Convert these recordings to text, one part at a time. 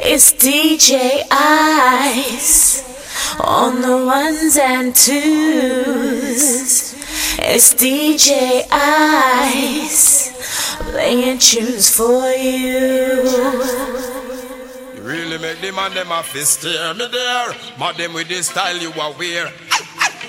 It's DJ Ice on the ones and twos. It's DJ Ice playing tunes for you. You really make the man them a fist me there. Mad them with the style you are wear.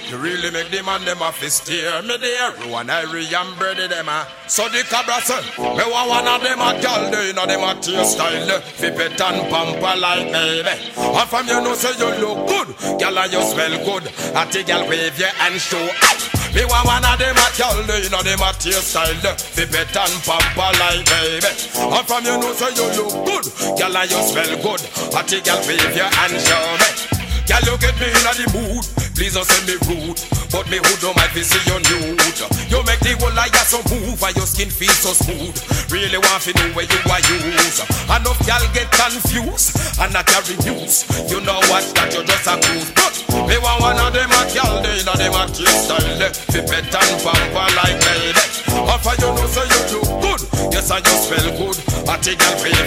You really make the man them a fist steer me there. You and Irie and Brady them a. So the cabra say, me want one of them a gal, they know them a tear style. Fi pet and pamper like baby. And from you know say you look good, gal and you smell good. At the gal wave your hand show out. Me want one of them a gal, they know them a tear style. Fi pet and pamper like baby. And from you know say you look good, gal and you smell good. At the gal wave your hand show me. Girl, you get me in the mood. Please don't send me rude. But me who don't mind to see you nude. You make the whole liar so move and your skin feel so smooth. Really want to know where you are use. Enough girl get confused and not carry news. You know what? That you just a cruise. But me want one of them a girl, they know them a cute style. Fi pet and pamper like. And for you know so you look good. Yes, and you smell good. I take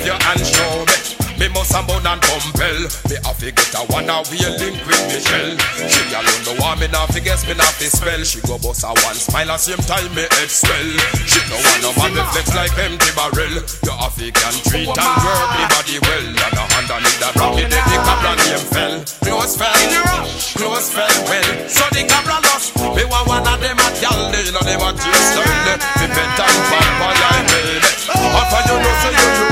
your hand show me. Me must have bound and compel. Me have to get a one a way link with Michelle She alone the one me not fi guess me not fi spell. She go bust a one smile at same time me head swell She no want no man me flex like empty barrel. You have to can treat and work the body well. And a hand on it that rock me the cabra name fell. Close fell, close fell well. So the cabra lost. Me want one of them a gal They know them a taste style Me and pamper like baby After you know so you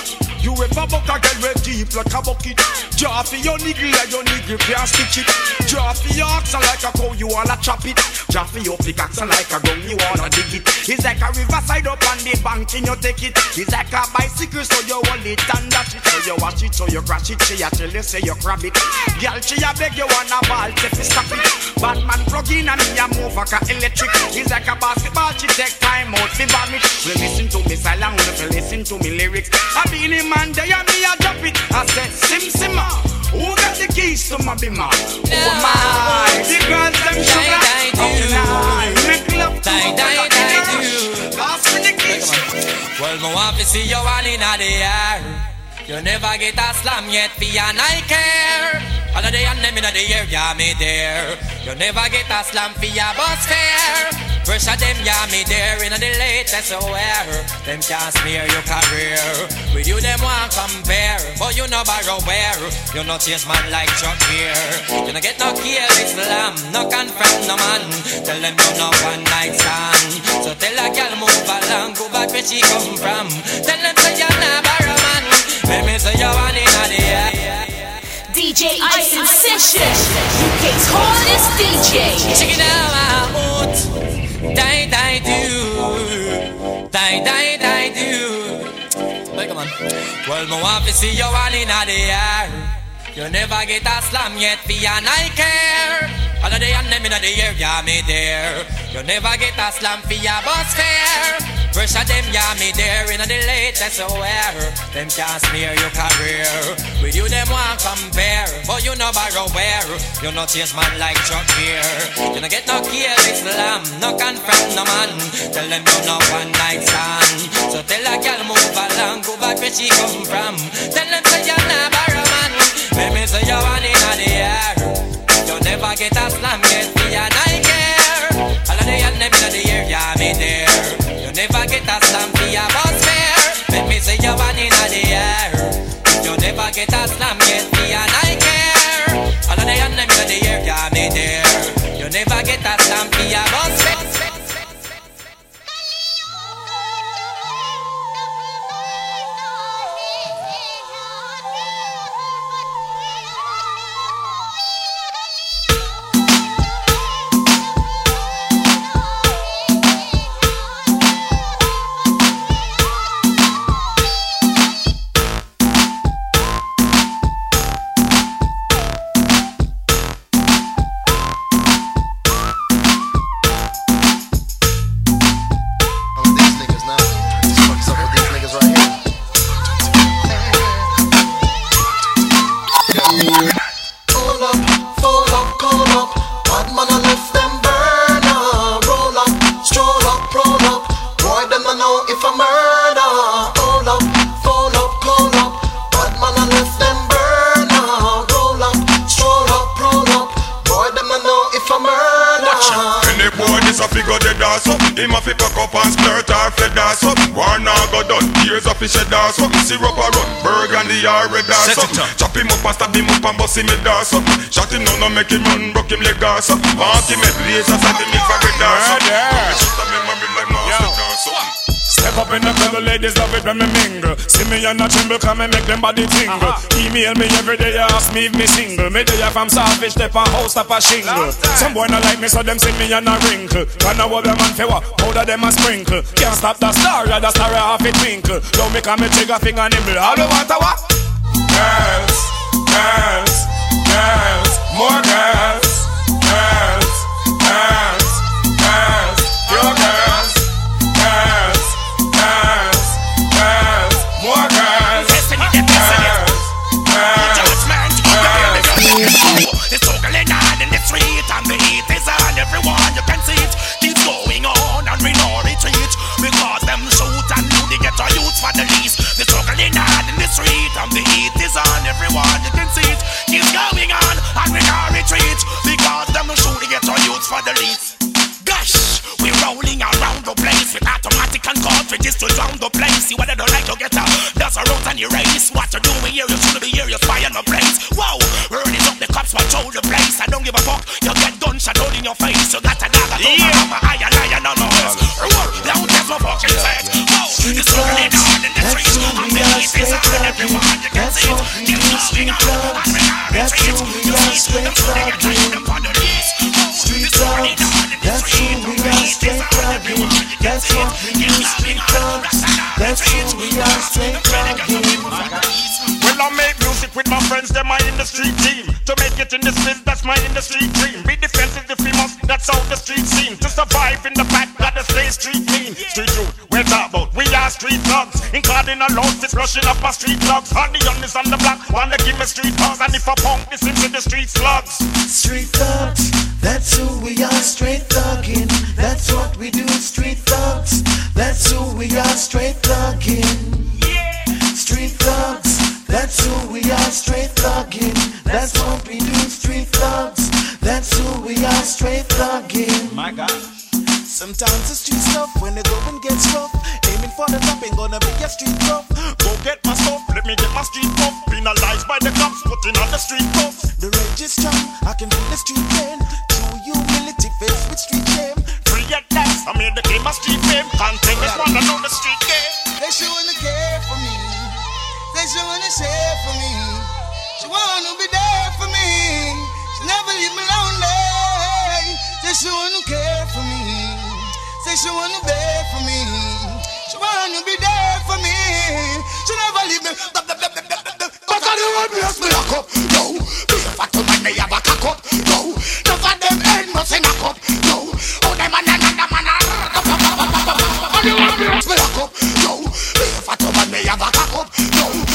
Ever buck a girl with deep like a bucket? Draw for your niggle like your niggle can't stitch it. Draw for your oxen like a cow, you wanna chop it. Draw for your pickaxe like a gun, you wanna dig it. It's like a riverside up on the bank and you take it. It's like a bicycle, so you hold it and dash it. So you wash it, so you crash it. She a tell you, say you grab it. Girl, she a beg you wanna ball, say fi stop it. Batman plug in and me a move like a electric. It's like a basketball, she take time out fi vomit. We listen to me silent, we listen to me lyrics. I be in man, they and me a drop it. I said, Sim Simma, who got the keys to my bimmer? Who am I? The girls them sugar. Die, die, can I make love to Die, die, die, in a do. rush? Pass me the keys. Well, me want to see you one in the air. You never get a slam yet, fi and I care. All of the and them in the air, yeah, me there. You never get a slam fi a bus fare. Pressure them, yeah, me there in the latest wear. Them can't smear your career. With you, them want compare. But you know borrow where. You no chase man like Chuck here. You no get no kill Islam, no confront no man. Tell them you no one night stand. So tell a girl move along, go back where she come from. Tell them say you're not man. Me say you're one in the air. DJ Ice in session, UK's hottest DJ. Check it out, die die do, die die die do. Come on. Well, me want to see you one in the air. You never get a slam yet, fi and I care. All of the and them in the air, yeah, me there. You never get a slam fi a bus fare. Pressure them, yeah, me there in the latest wear. Them can't smear your career. With you, them want compare. But you know borrow where. You no chase man like Chuck here. You no get no kill Islam, no confront no man. Tell them you no one night stand. So tell a girl move along, go back where she come from. Tell them say you're not borrow. Let me say you're one in the air. You never get a slam yet, make him run, broke him leg or something. Mark him head, laser, set him in for red or something. Shoot him in my like master or something. Step up in the club, ladies love it when me mingle. See me and a tremble, come and make them body tingle. Uh-huh. Email me every day, ask me if me single. Me day from Savage, step on house, step a shingle. Some boy not like me, so them see me and a wrinkle. Can I what them man fewa, powder them a sprinkle. Can't stop the star, yeah, the star off it twinkle. Don't make a me trigger finger nibble. All the want a what? Girls, girls, girls, more girls, girls, girls, in your face. You got a dagger to yeah. my mama. I and I and no else. Roll down, there's no fucking set. Whoa, it's rolling down in the streets. I'm the east is on everyone. You can see it. Keep moving on. And we are retreat. You see them shooting at them for the east. Whoa, it's rolling down in the streets. I'm the east is on everyone. You can see it. Keep moving on. That's who we are, straight Well, I make music with my friends, they're my industry team. To make it in this field, that's my industry dream. That's how the street scene. To survive in the back, gotta stay street mean. Street youth, we're talk about, we are street thugs. In Cardinal outfits, rushing up our street thugs. All the youngest on the block, wanna give me street thugs. And if I punk this into the street slugs. Street thugs, that's who we are, straight thugging. That's what we do, street thugs. That's who we are, straight thugging. Yeah. Street thugs, that's who we are, straight thugging. That's what we do, street thugs. That's who we are, straight thugging. My God. Sometimes it's street stuff when the going gets rough. Aiming for the top ain't gonna be a street rough. Go get my stuff, let me get my street puff. Penalized by the cops, putting on the street cuffs. The rage is strong, I can feel the street pain. True humility faced with street shame. Free at last, I made the game a street fame. Containers wanna know the street game. They sure wanna care for me. They sure wanna share for me. She wanna be there for me. Sure wanna care for me. Say she wanna be for me. She wanna be there for me. She never leave me. But I don't want me lock up. No, be a fat man, they have a cock up. No, of them ain't nothing knock up. No, oh them man them man are. I don't want me lock up. No, be a fat man, they have a cock up. No,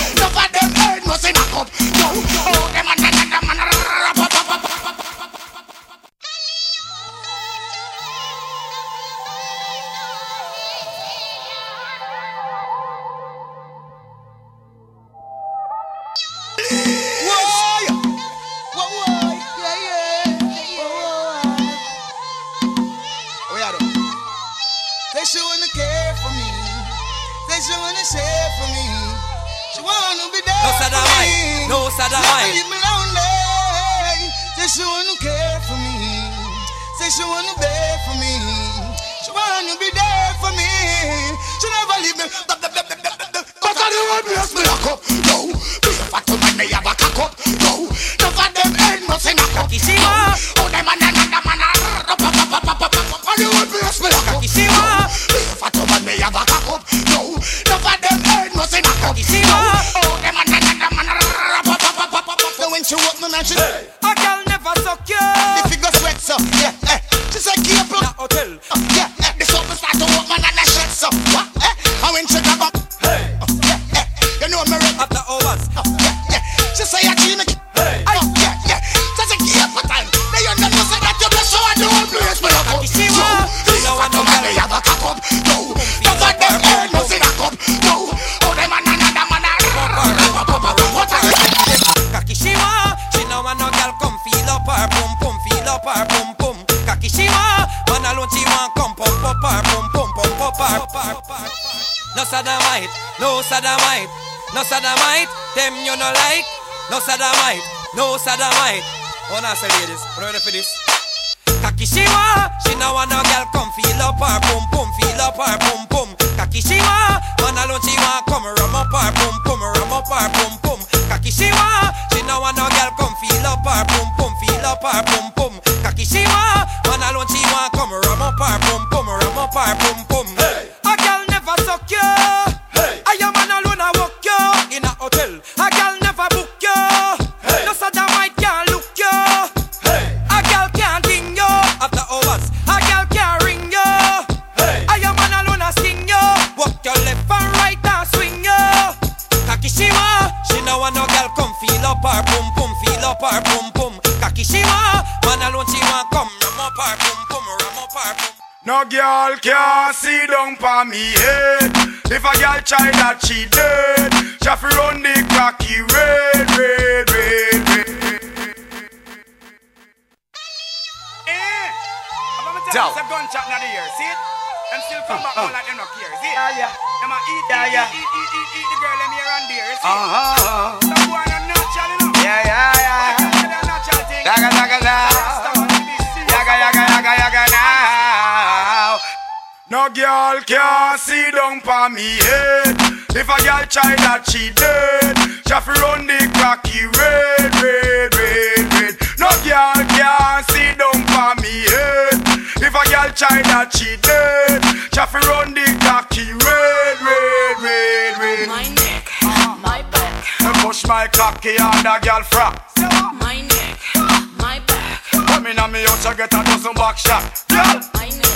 apart. No sodomite, no sodomite, no sodomite. Them you no like, no sodomite, no sodomite. Oh, now say ladies, ready for this? Kaki she want, no want no girl come feel up her pum pum, feel up her pum pum. Kaki want, man alone she want come rum up her pum pum, rum up her pum pum. Kaki she want, no want no girl come feel up her pum pum, feel up her pum pum. Kaki want, man alone she want come rum up her pum pum, rum up her pum pum. Hey. Never suck you. No girl can see down pa me head. If a girl try that she dead, she have run the cocky red, red, red, red. Eh, I'm gonna tell you, it's a gunshot in the ear. See it? Them still come back more like them not care. See it? Yeah, yeah. Them a eat, yeah, yeah. Eat, eat, eat, eat, the girl them here and there. See it? Uh-huh. Some boy not natural, you know. Yeah, yeah, No girl can see down pa me head. If a girl try that she dead, she to run the cocky red, red, red, red. No girl can see down pa me head. If a girl try that she dead, she to run the cocky red, red, red, red. My neck, my back, Me push my cocky on the girl frack. my neck, my back, Come in on me house, I get a dozen back shot. Girl, my neck,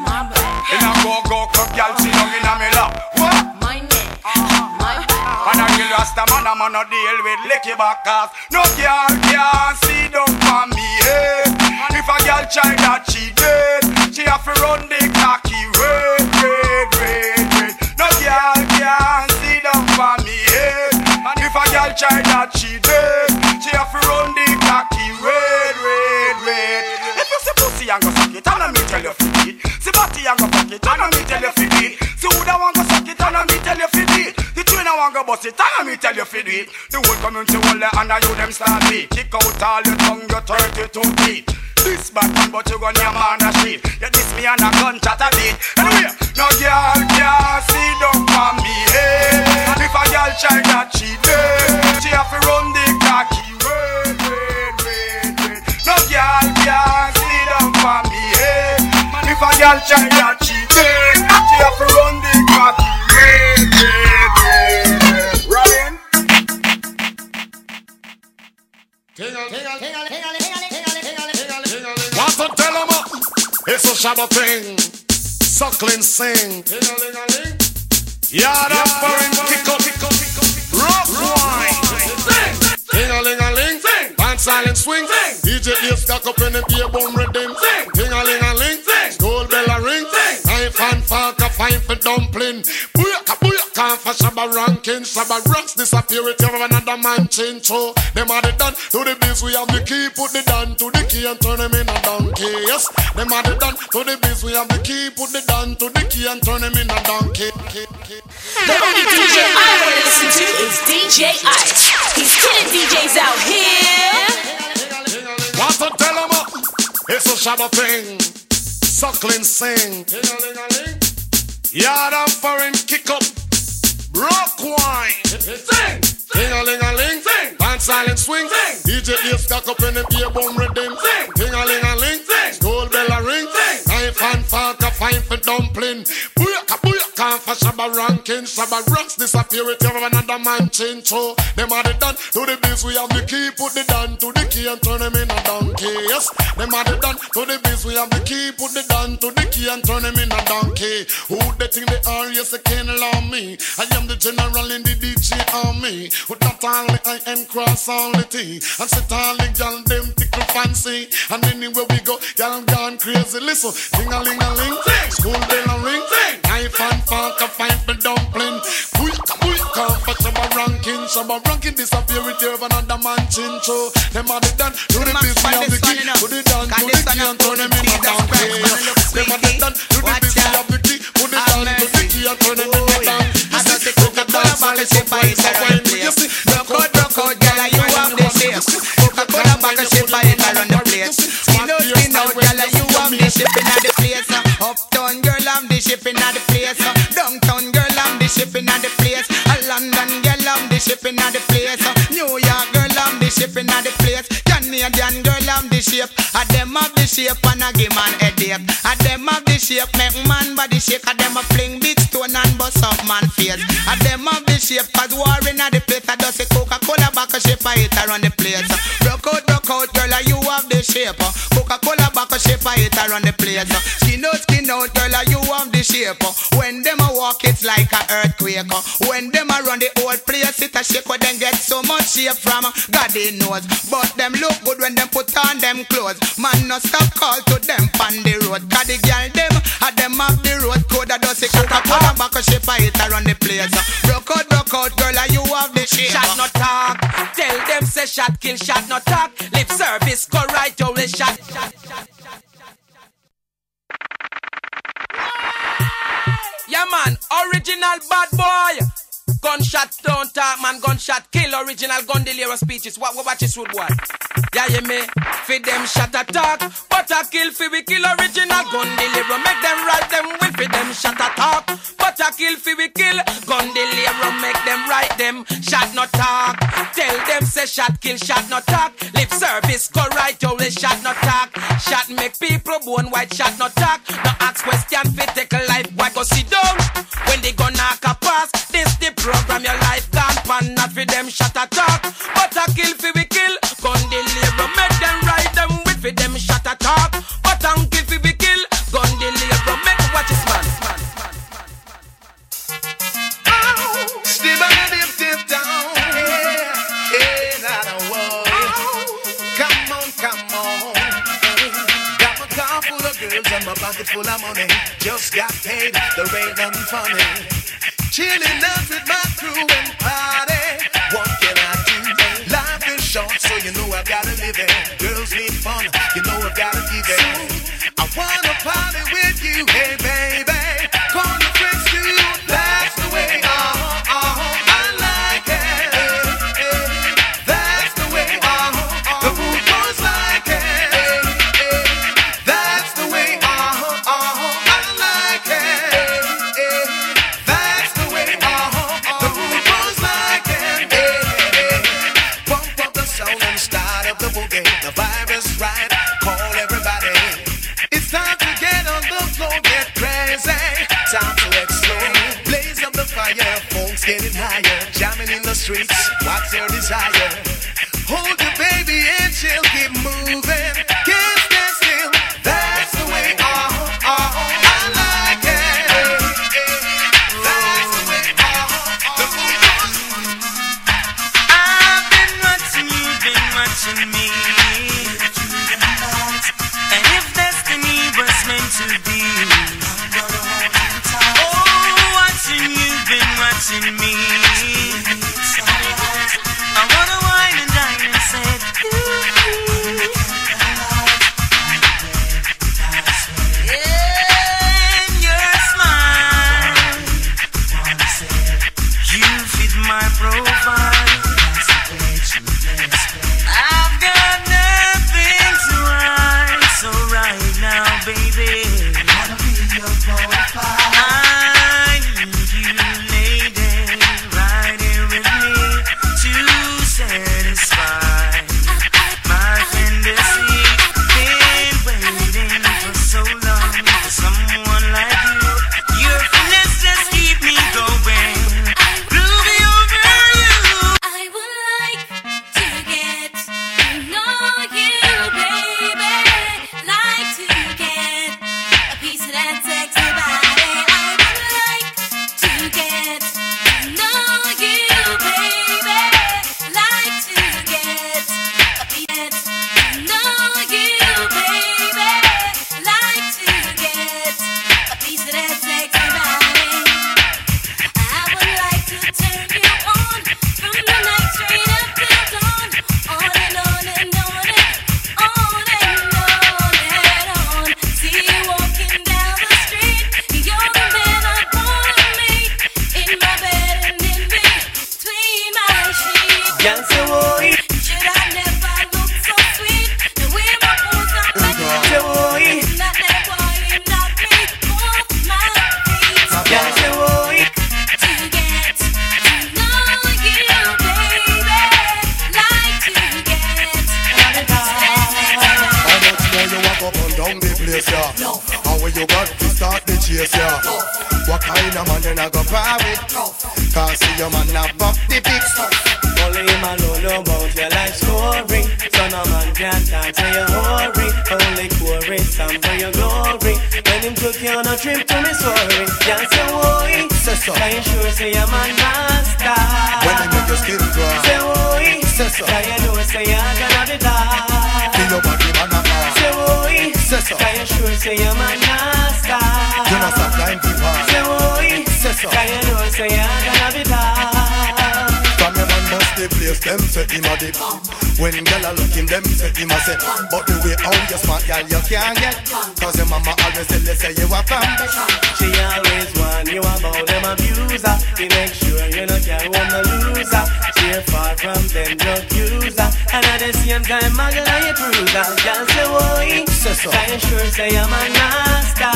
my back, in a go go club, girl, she down in a me lap. What? my neck, my uh-huh. back. And a real rasta man, a man no deal with licky back cause No girl can see down for me head If a girl try that she dead. She have to run the cocky red, red, red, red. No girl can see down for me eh? head If a girl try that she dead go bust it, and me tell you fit it The whole community will and you them start beat Kick out all your tongue, your 32 teeth this bad man, but you gon' your man a shit. You diss me and a gun chat a beat. Anyway, no girl can see down for me head. And if a girl try that she dead, she have to run the cocky red, red, red, red. No girl can see down for me head. And if a girl try that she It's a shadow thing. Suckling sing. Yard up for him, kick up, kick up, kick up. Rock wine. Sing. Ting a ling a ling. Dance silent swing. Sing. DJ ears stuck up in the beer bum rhythm. Sing. Ting a ling a ling. Fork a fine for dumpling. Booyaka booyaka for shabba ranking. Shabba rocks disappear with you another man change. So them are the done to the biz. We have the key. Put the down to the key and turn them in a donkey. Yes. Them are the done to the biz. We have the key. Put the down to the key and turn them in a donkey. Key, key. The only DJ I want to listen to is DJ Ice. He's killing DJs out here. Want to tell 'em up? It's a shadow thing. Suckling sing. Yard and foreign kick up. Rock wine. Sing. Ting a ling a ling. Sing. Dance silent swing. Sing. DJ ears stuck up in the beer bum rhythm. Sing. Ting a ling a ling. Sing. Skull bell a ring. Sing. Knife and fork a fine for dumpling. Booyaka booyaka for shabba ranking. Shabba rocks disappear with you another man change. So them are the done to the biz. We have the key. Put the down to the key and turn them in a donkey. Yes. Them are the done to the biz. We have the key. Put the down to the key and turn them in a donkey. Who they think they are? Yes, they can't allow me. I am the general in the DJ army. With not only I am cross all the T. And sit all the gal them tickle fancy. And anywhere we go, gal gone crazy. Listen, ding a ling a ling, school bell a ring, knife and fork a fight for dumpling comfortable ranking. Some ranking disappear with you another man chin. So them are the dan, to the busy of the key. The dan, to the key and turn them in. Them are the dan, do the busy of the key. Do the dan, to the key and turn them in Coca-Cola bottle shit by the Tyrone place. Out, out, you have the shape. Coca-Cola bottle shit by the place. Skin out, skin out, you have the shape in the place. Uptown girl, I'm the shape in the place. Downtown girl, I'm the shape in the place. A London girl, I'm the shipping at the place. New York girl, I'm the shipping at the place. Canadian girl, I'm the shape. A them have the shape and I give man headache. A them have the shape, make man body shake. A them a fling big stone and bust up man face. A them have the shape, cause war in the place. I just a Coca-Cola back a shape, I hit around the place. Rock out, rock out, girl, you have the shape. Coca-Cola back a shape, I hit around the place. Out, skin out, you have the shape. When them a walk, it's like a earthquake. When them a run the whole place, it a shake. Them get so much shape from God they knows. But them look good when them put on them clothes. Man, no stop call to them on the road. Cause the girl them, a them off the road code. I does it Coca-Cola back a shape, I hit around the place. Broke out, broke out, girl, you have the shape. Shot not talk. Tell them say shot kill, shot not talk. Lip service, go right, shot, shot, shot. Man, original bad boy. Gunshot don't talk, man. Gunshot kill. Original gun deliver speeches. What what watch this rude boy? Yeah, you me. Feed them shot attack, but I kill fi we kill. Original gun. Make them right them will feed them shot attack, but I kill fi we kill. Gun. Make them right them shot not talk. Tell them say shot kill, shot not talk. Lip service go right, will shot not talk. Shot make people bone white, shot not talk. No ask question fi take a life. Why go sit down when they gonna pass? This the program your life gone pan not for them shot attack but a kill fi we kill gun deliver make them ride them with for them shot attack but a kill fi we kill gun deliver make watch this man Still gonna dip, dip down. Yeah, not a. Come on, come on. Got my car full of girls and my pocket full of money. Just got paid, the rate done funny. Chilling out with my crew and party. What can I do? Life is short, so you know I gotta live it. Getting higher. Jamming in the streets, what's your desire? Hold your baby and she'll keep moving. Can't stand still. That's the way. Been watching me. And if destiny was meant to be, watching me. Of man you not go with? Cause see your man have up the big stuff. Only him alone know about your life story. So no man can talk to your hurry. Only quarry some for your glory. When him took you on a trip to Missouri, just say why. Say so. Can you sure say your man master? When they make your skin cry. Say why. Say so. Can you know say you're gonna be die? Feel your body man a fire. Say why. Say so. Can you sure say your man master? You not to. Say why. Say so. Can you know say you're gonna From your man bust the place, them say him a dip. When girl a look him, them say him a say. But the way how you smart, girl, you can't get. Cause your mama always tell you say you a from. She always warn you about them abuser. To make sure you not carry home the loser. She's far from them drug user. And at the same time, muggle and you cruiser. Can't say why. Say so. Can you sure say I'm a master?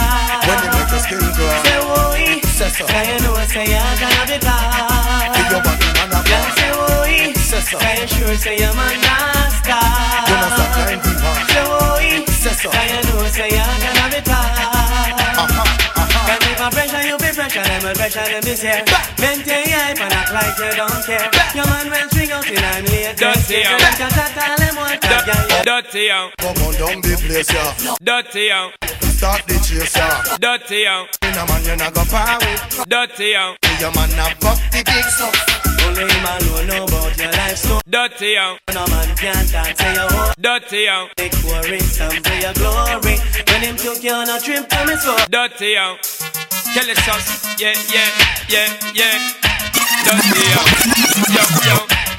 When you make your skin cry. Say why. Say so. You know say you're gonna be bad? Feel your body man a Can't fire. say why. Say so. You sure say I'm a master? You not stop time to pass. Say why. Say so. You know say you're gonna be bad? Uh-huh, uh-huh. Cause if I pressure you be pressure, them will pressure them is here Maintain your hype and act like you don't care Your man will swing out in I'm late Dirty, So yeah. them can chat all them to get Dirty, young. Come on down the place, yeah. Dirty, young. Start the chase, yeah. Dirty, young. In a man you not go far with. Dirty, young. Your man have up the big stuff. Only him alone know about your life story Dirty, young. No man can talk to your home Dirty, young. They quarry some for your glory When him took you on a trip to me so Dirty, young. Kelly sauce. Yeah, yeah, yeah, yeah. Dirty, young. Yo, yo,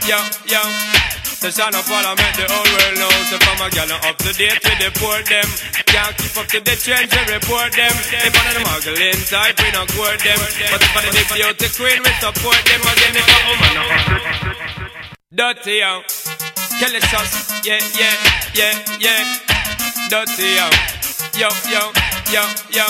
yo, yo. The sound of parliament, the whole world knows If I'm a gal up to date with the poor them Can't keep up to the trends, they report them If one of them muggling type, we not court them But if one of the beauty queen, we support them Again, if a woman up Dirty, young. Kelly sauce. Yeah, yeah, yeah, yeah. Dirty, young. Yo, yo, yo, yo.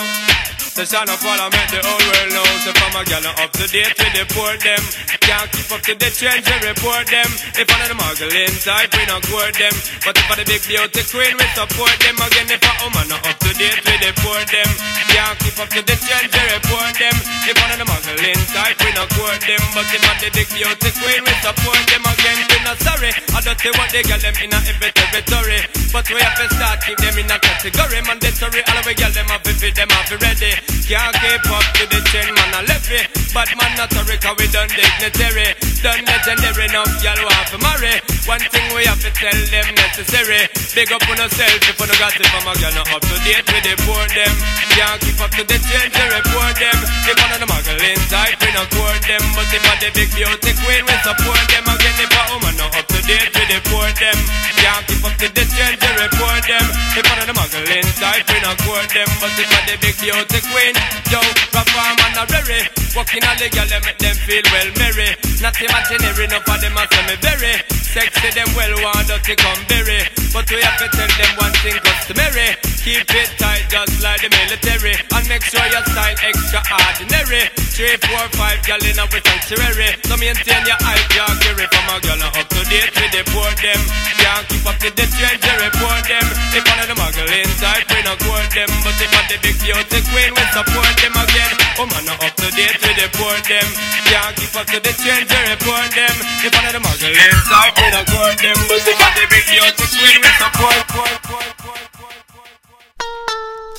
The sound of parliament, the whole world knows If I'm a gal up to date with the poor them Can't keep up to the trends, they report them. If one of them muggling type, we not court them. But if I the big beauty queen, we support them. Again, if a woman not up to date the poor them. Can't keep up to the trends, they report them. If one of them muggling type, we not court them. But if I the big beauty queen, we support them. Again, we not sorry. I don't see what they get them in a every territory. But we have to start keep them in a category. Mandatory, all we get them to fit them have ready. Can't keep up to the trend, man, I left it. But man, not sorry, cause we done dignitary Done legendary, enough y'all want to marry. One thing we have to tell them necessary. Big up on yourself if you got it from a girl Not up to date with the poor them. Can't keep up to the trend, they report them. If one of the muggling type, we not court them. But if I the big beauty queen, we support them. Again, if a woman not up to date with the poor them. Can't keep up to the trend, they report them. If one of the muggling type, we not court them. But if I the big beauty queen, yo, perform and a rary Walking all the girl, make them feel well merry Not imaginary, enough of them a say me very Sexy, them well want to come berry. But we have to tell them one thing customary Keep it tight just like the military. And make sure your style extraordinary. Three, four, five gal in a sanctuary. So maintain your hype, your carry. From a gal up to date with the poor them. Can't keep up to the trend, they report them. If one of the muggling type, we not court them. But if one the big beauty queen, we support them again. Oh man, up to date with the poor them. Can't keep up to the trend, they report them. If one of the muggling type, we not court them. But if one the big beauty queen, we support, support, support, support.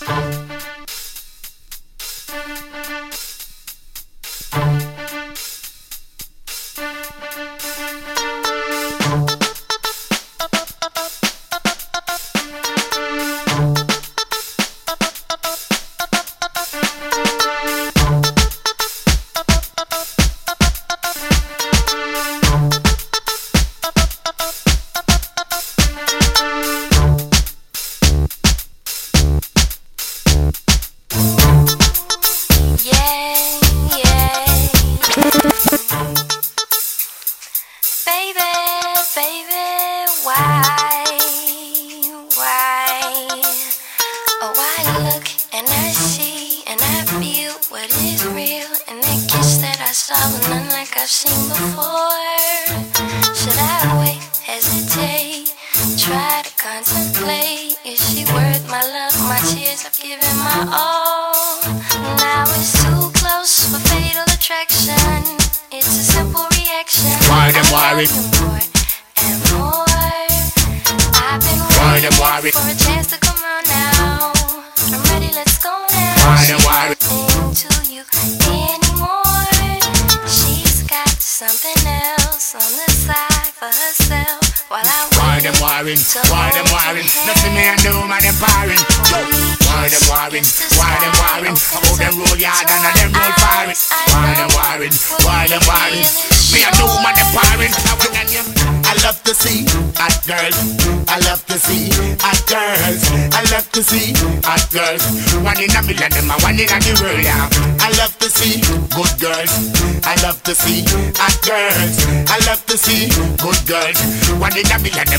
Yeah,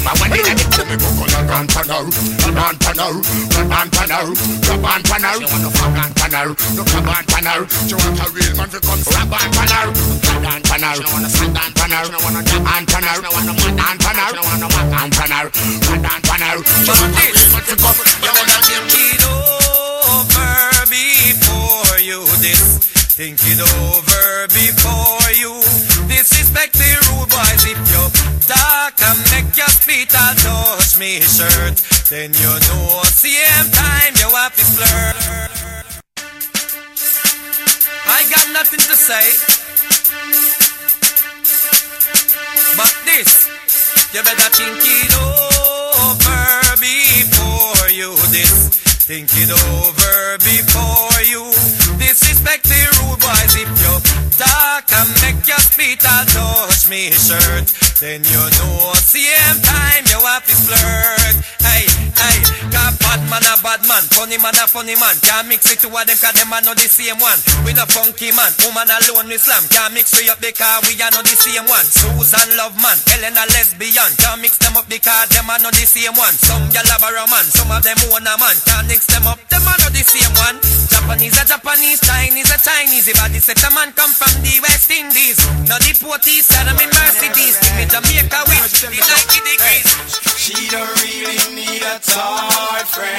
a and one in a the world. Me go color run panel, run panel, run panel, run panel. You wanna fuck on panel? A ban panel. You want a real man to come on panel? On panel. You wanna stand on panel? You wanna jump on panel? Touch shirt, then you know same time you have to flirt. I got nothing to say, but this you better think it over before you this. Think it over before you disrespect the rude boys. If you talk and make your and touch me shirt, then you know same you have to flirt. Hey, hey, man a bad man, funny man a funny man. Can't mix it two of them cause them are not the same one. We no funky man, woman alone we slam. Can't mix we up because we are not the same one. Susan love man, Helena lesbian. Can't mix them up because them are not the same one. Some gyal a man, some of them own a man. Can't mix them up, them are not the same one. Japanese a Japanese, Chinese a Chinese. If I set a man come from the West Indies, not the Porties, side of me Mercedes. Give me Jamaica with the 90 degrees. She don't really need a toy friend.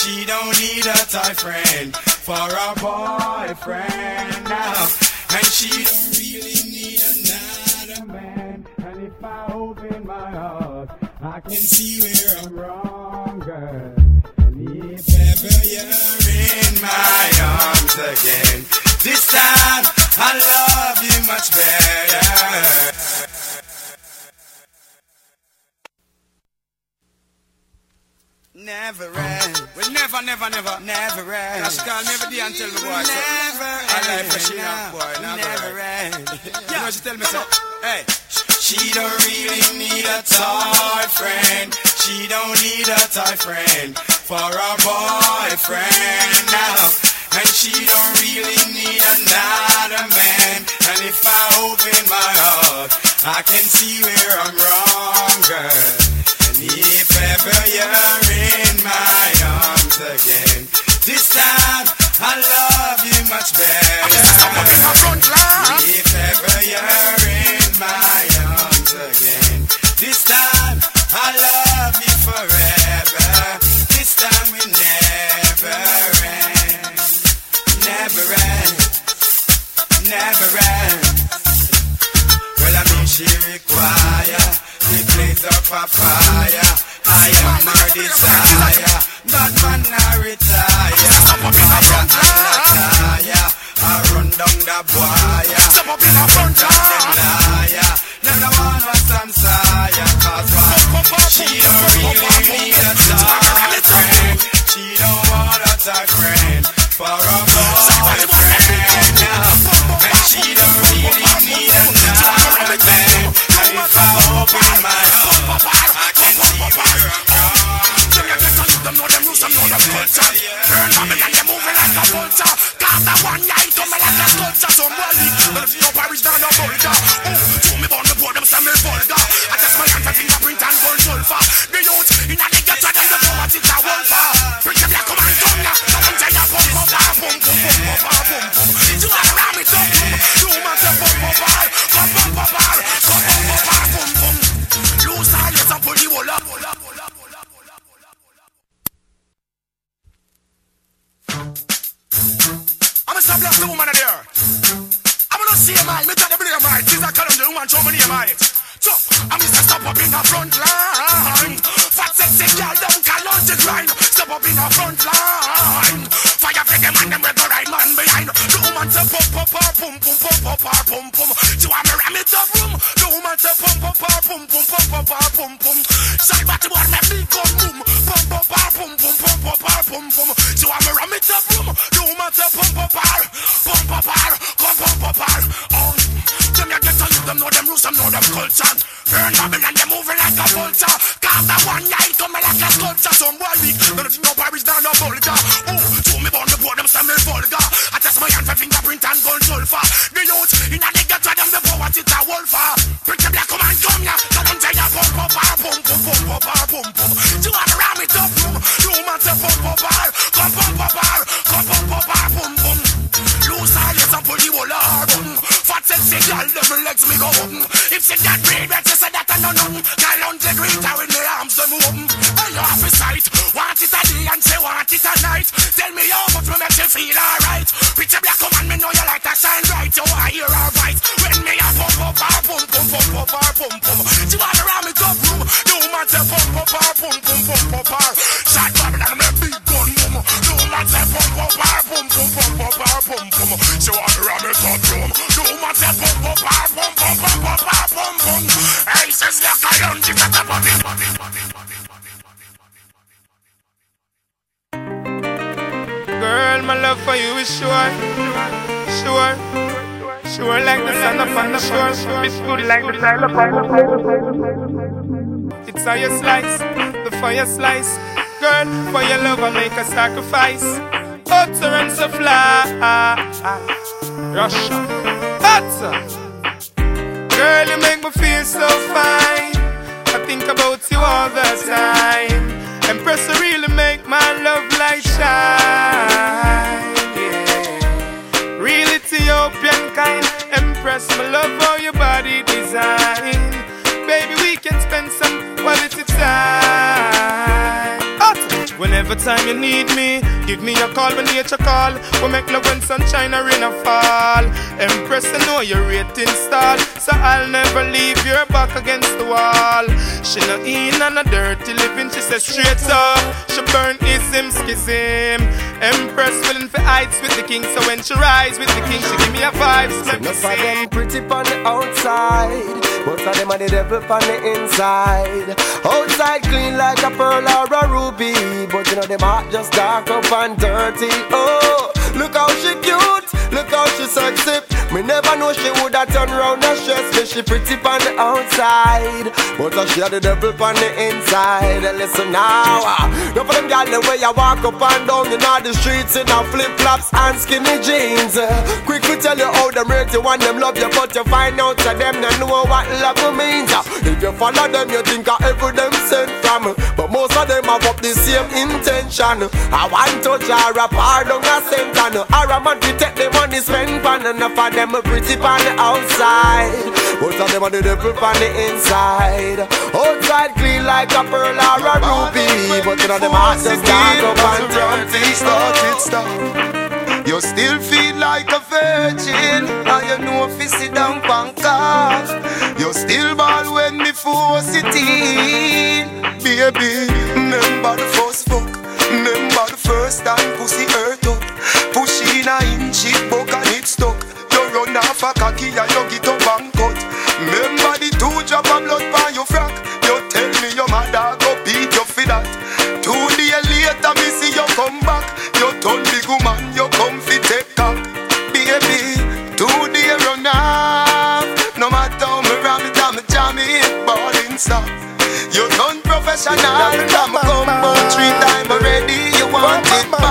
She don't need a toy friend for a boyfriend now. And she don't really need another man. And if I open my heart, I can see where I'm wrong, girl. And if ever you're in my arms again, this time I love you much better. Never end. We never, never, never. Never end. Just call me every day and tell me, boy. Never I like end. for she up, boy. Never end. You know she tell me, so? Hey. She don't really need a toy friend. She don't need a toy friend for a boyfriend now. And she don't really need another man. And if I open my heart, I can see where I'm wrong, girl. If ever you're in culture. Burn Babylon, they moving like a vulture. Cause the one night coming like a sculpture. Some boy weak, none of no Paris, down no vulgar. It's how you slice, the fire slice. Girl, for your love I make a sacrifice. Utterance of fly, Russia, Utter. Girl, you make me feel so fine. I think about you all the time. Empress, you really make my love light shine. Yeah. Real Ethiopian kind. Empress, my love Whenever time you need me, give me a call when nature call. We make love when sunshine or rain or fall. Empress, I know your rating stall, so I'll never leave your back against the wall. She no in on a dirty living, she says straight up. She burn ism schism. Empress willing for heights with the king, so when she rise with the king, she give me a vibe. So let me Enough of them pretty on the outside, but of them are the devil on the inside. Outside clean like a pearl or a ruby, but you know them heart just dark up and dirty. Oh, look how she cute, look how she sexy. Me never know she woulda turn round and stress me. She pretty on the outside, but uh, she had the devil on the inside. And listen now, uh, no for them gyal the way you walk up and down in all the streets in a flip flops and skinny jeans. Quick to tell you how them rate you and them love you, but you find out that them don't know what love means. Uh, if you follow them, you think of every them sent from, but most of them have up the same intention. I want to jar a pardon a cent and or a man to take the money pan enough of them are pretty on the outside, but of them are the devil on the inside. Outside clean like a pearl or a ruby, but you know them hearts just dark up and dirty. started stop. You still feel like a virgin, and you know if you sit down and cough. You still ball when me force it in, baby. Remember the first fuck, remember the first time pussy hurt up. Push in a inch it buck and it stuck. Off a cocky and you get up and cut. Remember the two drop of blood by your frack. You tell me your mother go beat you for that. Two days later me see you come back. You turn big woman, you come fi take cock. Baby, two days run off. No matter how me ram it, I'm jam it, ballin' stop. You done professional, I'm combo three time already. You want it back.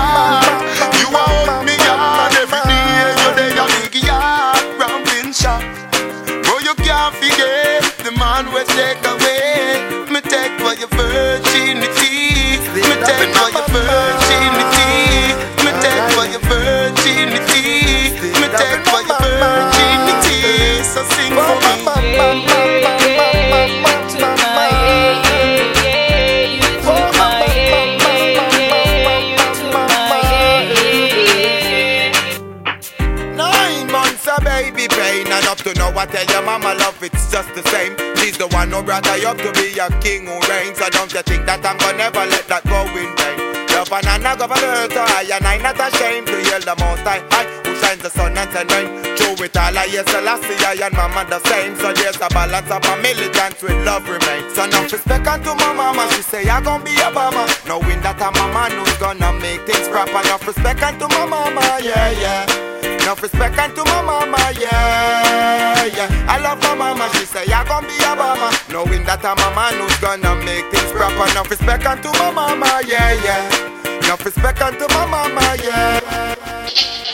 A king who reigns. So don't you think that I'm gonna never let that go in vain? Love and I go for the earth, so I and I not ashamed to yell the most high. I who shines the sun and send rain. Through it all, I Selassie, I and mama the same. So there's a balance of a militants with love remains. So now respect unto my mama, she say I gon' be a mama. Knowing that I'm a man who's gonna make things proper. Enough respect unto my mama, yeah, yeah. Enough respect unto my mama, yeah, yeah. I love my mama, she say I gon' be a mama. Knowing that I'm a man who's gonna make things proper. Enough respect unto my mama, yeah, yeah. Enough respect unto my mama, yeah.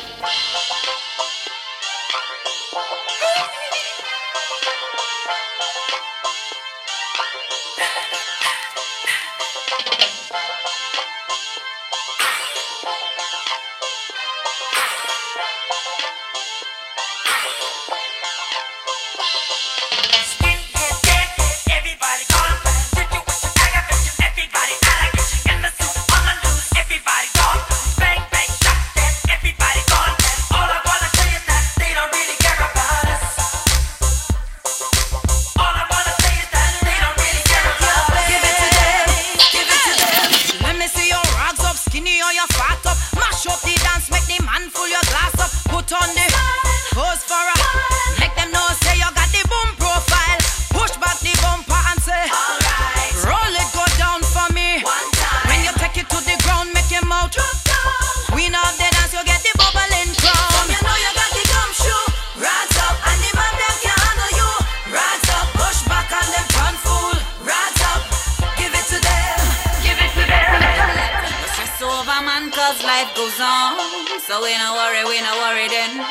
Life goes on. So we no worry, we no worry then.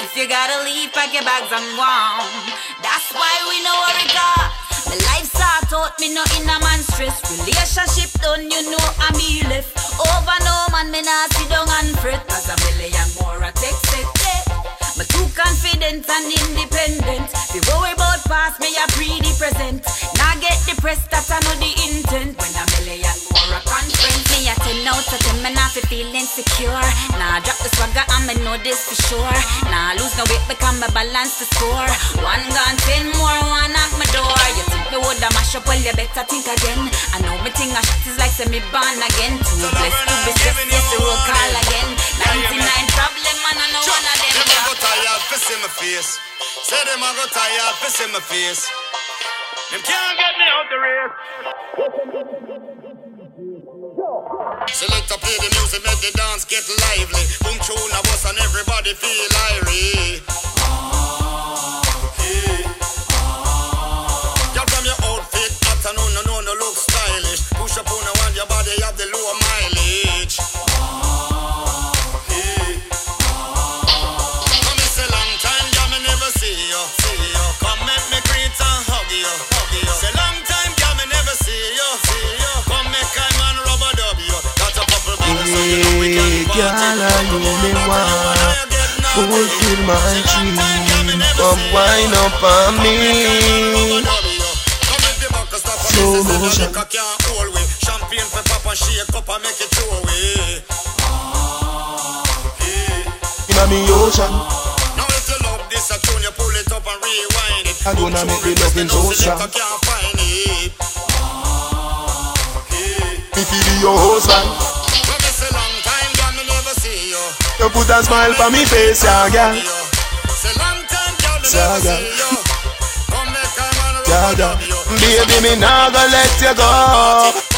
If you gotta leave, pack your bags and go That's why we no worry cause My life start out, me no in a man stress. Relationship done, you know I'm me left. Over no man, me not sit down and fret. Cause a million more I take yeah Me too confident and independent. The worry about past, me a pre the present Now get depressed, that I know the intent. When a million A out of ten, me not fi feel insecure Nah drop the swagger and me know this for sure. Nah lose no weight because me balance the score. One gone, ten more, one knock my door. You think me woulda mash up, well you better think again. I know me think a shot is like me born again. Too blessed to be stressed, yes the roll call again. 99 problem and I know one of them. Them a go tired fi see my face. Say them a go tired fi see my face. Them can't get me out the race. Select play the music, make the dance get lively. Boom tune a bust and everybody feel irie. Girl from your outfit, afternoon, no, no, no look stylish. Push up on the I me want fulfill my dream. Come wine up on me. Slow motion. Champagne for papa, shake up and make it throw away. Inna me ocean, Now if you love this, I tune you pull it up and rewind it. I gonna make the loving so strong. I can't find it. Me feel be your husband. You. Put a smile on me face, yeah, girl. It's a long time, girl, me Yeah, girl. see you. Come make I man Yeah, girl. Baby, me nah gonna let you go.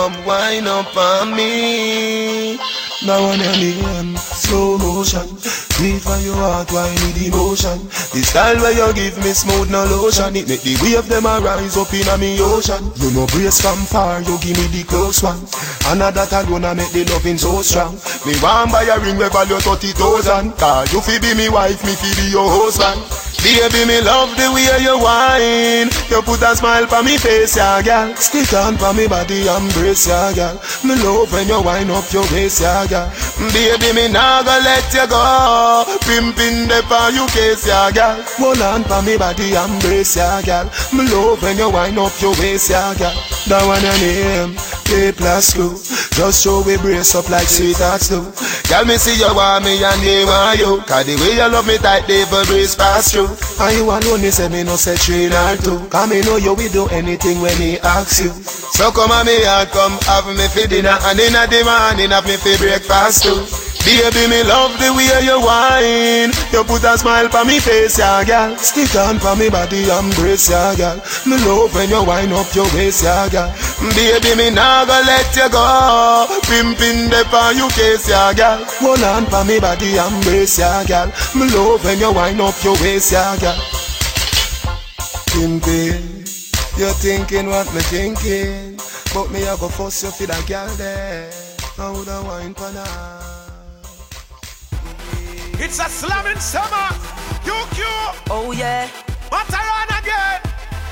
Come wine up on me. Now on your name, slow motion. Beat for your heart, why need emotion? The style where you give me smooth, no lotion. It make the wave them a rise up in a me ocean. You know brace from far, you give me the close one. And that alone a make the loving so strong. Me want buy a ring we value thirty thousand. Cause you fi be me wife, me fi be your husband. Baby, me love the way you whine. You put a smile for me face, yeah, girl. Stick on for me body, embrace, yeah, girl. Me love when you wind up your waist, yeah, girl. Baby, me nah go let you go. Pimpin' the for you case, yeah, girl. Hold on for me body, embrace, yeah, girl. Me love when you wind up your waist, yeah, girl. That one your name, play plus two. Just show we brace up like sweethearts do. Girl, me see you want me and they want you. Cause the way you love me tight, they for breeze pass through. And you alone, me say me no say three nor two. Cause me know you will do anything when he asks you. So come on me and come have me for dinner. And in the morning have me for breakfast too. Baby, me love the way you whine. You put a smile for me face, yeah, girl. Stick on for me body, embrace, yeah, girl. Me love when you wind up your waist, yeah, girl. Baby, me nah go let you go. Pimpin' the for you case, yeah, girl. Hold on for me body, embrace, yeah, girl. Me love when you wind up your waist, yeah, girl. Pimpin', you're thinking what me thinking, but me I go force you for that girl there. Now the wine for now. It's a slamming summer. QQ. Oh yeah. Mataran again.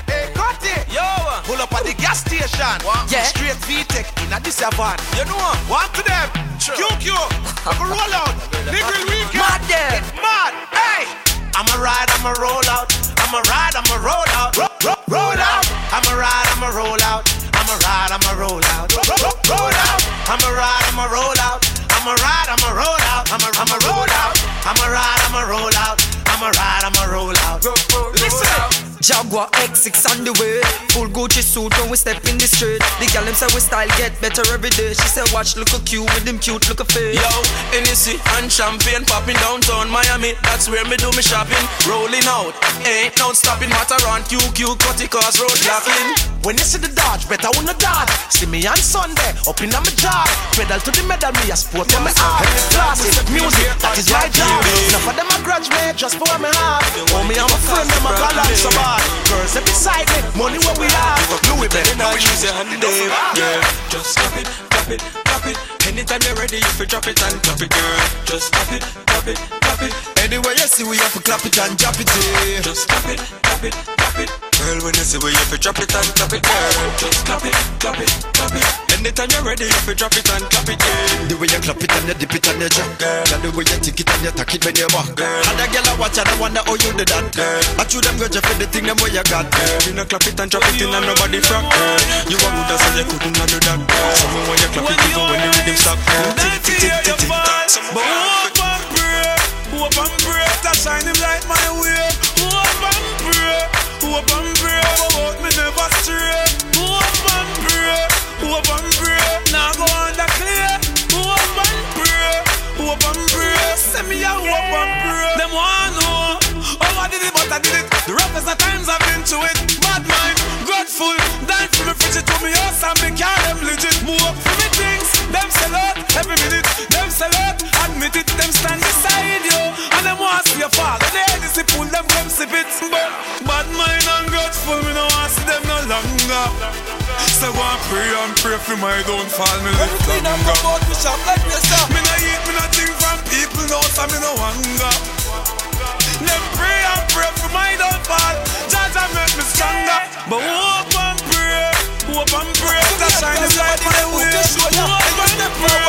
Hey, cut it. Yo. Pull up at the gas station. Yeah. Straight VTech in a this van. You know what? to them. QQ. I'm a roll out. Nigga weekend. Mad them. It's mad. Hey. I'm a ride, I'm a roll out. I'm a ride, I'm a roll out. Ro- ro- roll out. I'm a ride, I'm a roll out. I'm a ride, I'm a roll out. Ro- ro- roll out. I'm a ride, I'm a roll out. I'm a ride, I'm a roll out. I'm a, I'm a roll out. I'm a ride, I'm a roll out. I'm a ride, I'm a roll out. Listen. Jaguar X6 on the way. Full Gucci suit when we step in the street. The gal them say we style get better every day. She said watch look a cute with them cute look a face. Yo, Hennessy and champagne popping downtown Miami. That's where me do me shopping. Rolling out, ain't no stopping. Mataran, QQ, cutty cars, road blocking. When you see the dodge, better wanna dodge. See me on Sunday, up in my job. Pedal to the medal, me a sport on my arm. Classic music, that is my job. Enough of them a grudge me just for me heart. Oh, me and my friend, them a balance so bad. Girls that beside me, money what we have. Louis Vuitton, Now use your hand yeah. Just clap it, clap it, clap it. Anytime you're ready, if you drop it and clap it, girl. Just clap it, clap it, clap it. Anywhere you see, we have to clap it and drop it. Yeah. Just clap it, clap it, clap it. Girl, when you see we if you drop it and clap it, girl. Just clap it, clap it, clap it. Anytime you're ready, if you drop it and clap it, yeah. The way you clap it and you dip it and you drop, girl. And the way you tick it and you tack it when you walk, girl. And the girl I watch and I wonder how you did that, girl. I chew them grudge for the thing them where you got, girl. You know clap it and drop it in and nobody frack, girl. You a good as you couldn't not do that, girl. So when you clap it, even when the rhythm girl. Tick, tick, tick, tick, tick. But hope and pray, hope and pray, that shine him light my way. Hope and pray, hope and pray, but me never stray. Hope and pray, hope and pray, now go on the clear. Hope and pray, hope and pray, send me a hope and pray. Them want know how I did it, but I did it. The roughest of times I've been to it. Bad mind, grateful, dying for me, fridge to me house and me car every minute. Them sell out, admit it, them stand beside you. And them want to see you fall. They this pull them come sip it. But bad mind and grateful, me no want see them no longer. So go and pray and pray for my downfall, me live longer. Me no eat, me no think from people, no, so me no hunger. Them pray and pray for my downfall. Judge and make me stronger. But hope and pray, hope and pray. That shine is light my way. Hope and pray,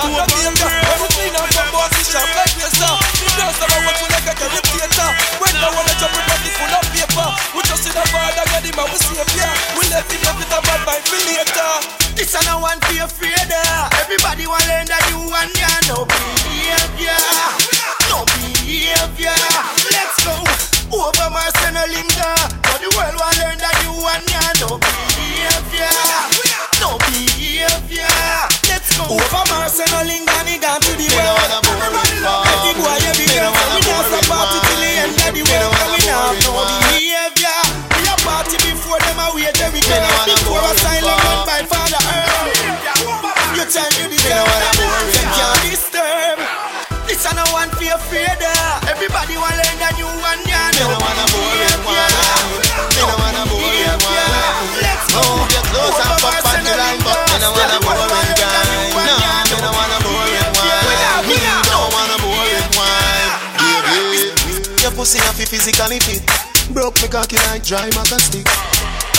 hope and pray. Everything I'm from sharp like. The girls that I work with like a character. When I wanna jump in body full of paper. We just in a bar that get him and we save ya. We left it up with a bad mind for later. This and I want to be afraid of. Everybody want learn that you and ya no behavior, no behavior. Let's go over Marcelo Linda. Now the world want learn that you and ya no behavior, no behavior. Let's go over Marcelo Linda. He gone to the world. Everybody love the boy every day. We dance a party till the end of the world. We have no behavior. We a party before them a wait every day. Before a silent run by Father Earth. You tell me Them can't disturb. This I no one feel afraid of. Everybody want learn the new one, yeah. Me no wanna boring one. Me no wanna boring one. Let's go. Move your clothes and pop on the line, but me no wanna boring guy. No, Yeah, yeah. Pussy have to physically fit. Broke me cocky like dry maca stick.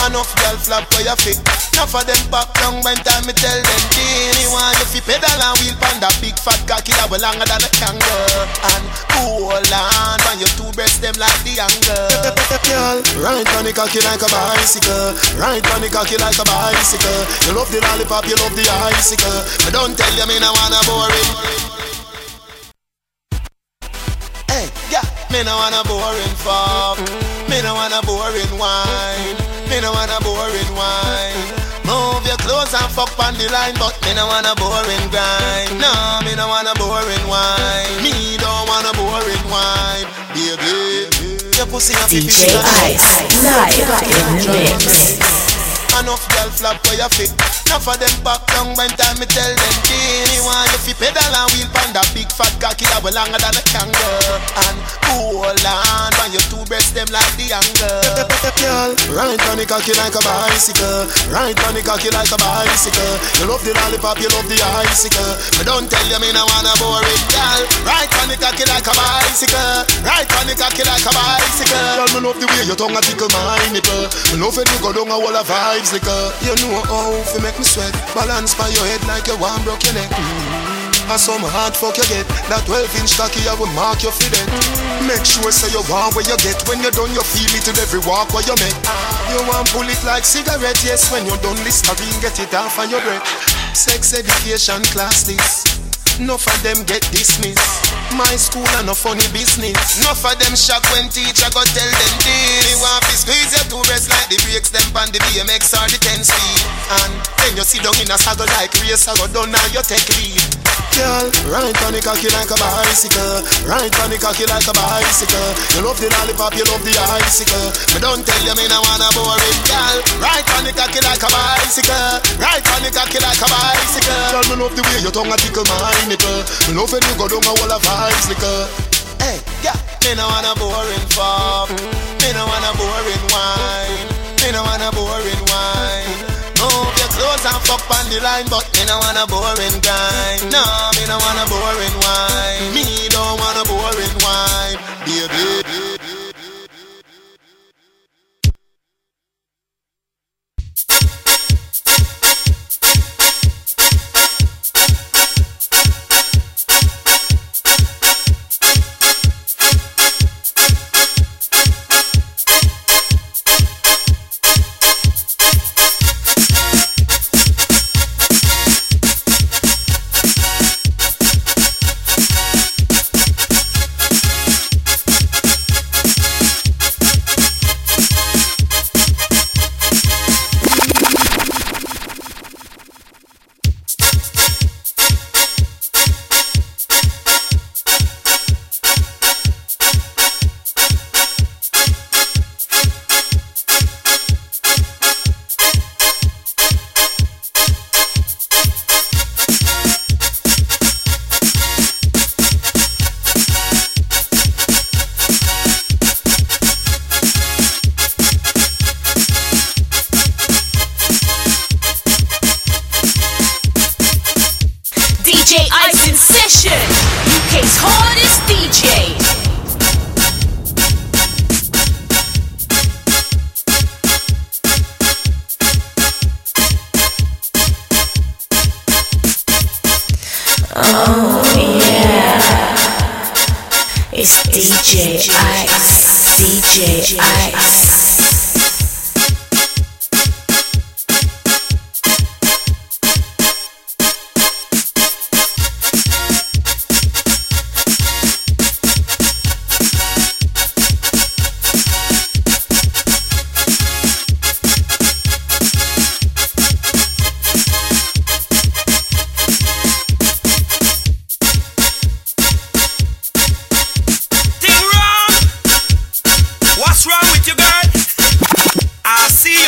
Enough girl flap for your feet. Enough of them pop down when time me tell them Teeny want you fi pedal and wheel pan that big fat cocky that way longer than a kangaroo. And hold on when your two breasts them like the angle. Girl, ride on the cocky like a bicycle. Ride on the cocky like a bicycle. You love the lollipop, you love the icicle. But don't tell you me no wanna boring. Hey, yeah, me no wanna boring fuck. Me no wanna boring wine Me no wanna boring wine. Move your clothes and fuck on the line But me no wanna boring grind. No, me no wanna boring wine. Me don't wanna boring wine. Baby Your pussy a DJ Ice, live in the mix. Enough girl flap for your feet Enough of them pop down when time me tell them Teeny want you fi pedal and wheel pan that big fat cocky that longer than a kangaroo? And hold on when your two breasts them like the angle. Girl, ride on the cocky like a bicycle. Ride on the cocky like a bicycle. You love the lollipop, you love the icicle. But don't tell you me no wanna bore it, girl. Ride on the cocky like a bicycle. Ride on the cocky like a bicycle. Girl, me love the way your tongue a tickle my nipple. Me love it you go down a wall of vibes liquor You know how fi make me sweat. Balance by your head like you want broke your neck. Mm. And some hard fuck you get. That 12 inch cocky I will mark your feet. Make sure say you want where you get. When you're done you feel it in every walk where you make You want pull it like cigarette Yes. When you're done Listerine get it off on your breath. Sex education class this Enough of them get dismissed. My school are no funny business. Enough of them shock when teacher go tell them this. Me want to squeeze your two breasts like the brakes them on the BMX or the 10 speed. And then you sit down in a saddle like race, I go down now you take lead. Girl, ride on the cocky like a bicycle. Ride on the cocky like a bicycle. You love the lollipop, you love the icicle. But don't tell you me no wanna bore it, girl. Ride on the cocky like a bicycle. Ride on the cocky like a bicycle. Girl, me love the way your tongue a tickle my nipple. Me love when you go down a wall of vibes liquor. Hey, yeah, me no wanna boring fuck. Me no wanna boring wine. Me no wanna boring wine. Move and fuck on the line, but me no wanna boring grind. No, me no wanna boring wine. Me don't wanna boring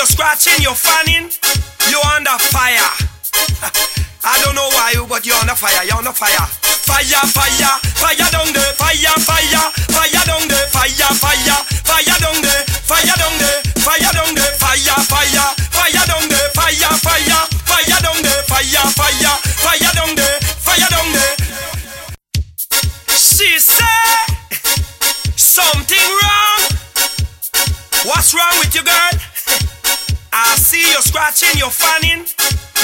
scratching, you're fanning, you're under fire. I don't know why you, but you're under fire, you're under fire. Fire, fire, fire down there, fire, fire, fire down there, fire, fire, fire down there, fire down there, fire down there, fire, fire, fire down there, fire, fire, fire down there, fire, fire, fire down there, fire down there. She said something wrong. I see you scratching, you're fanning,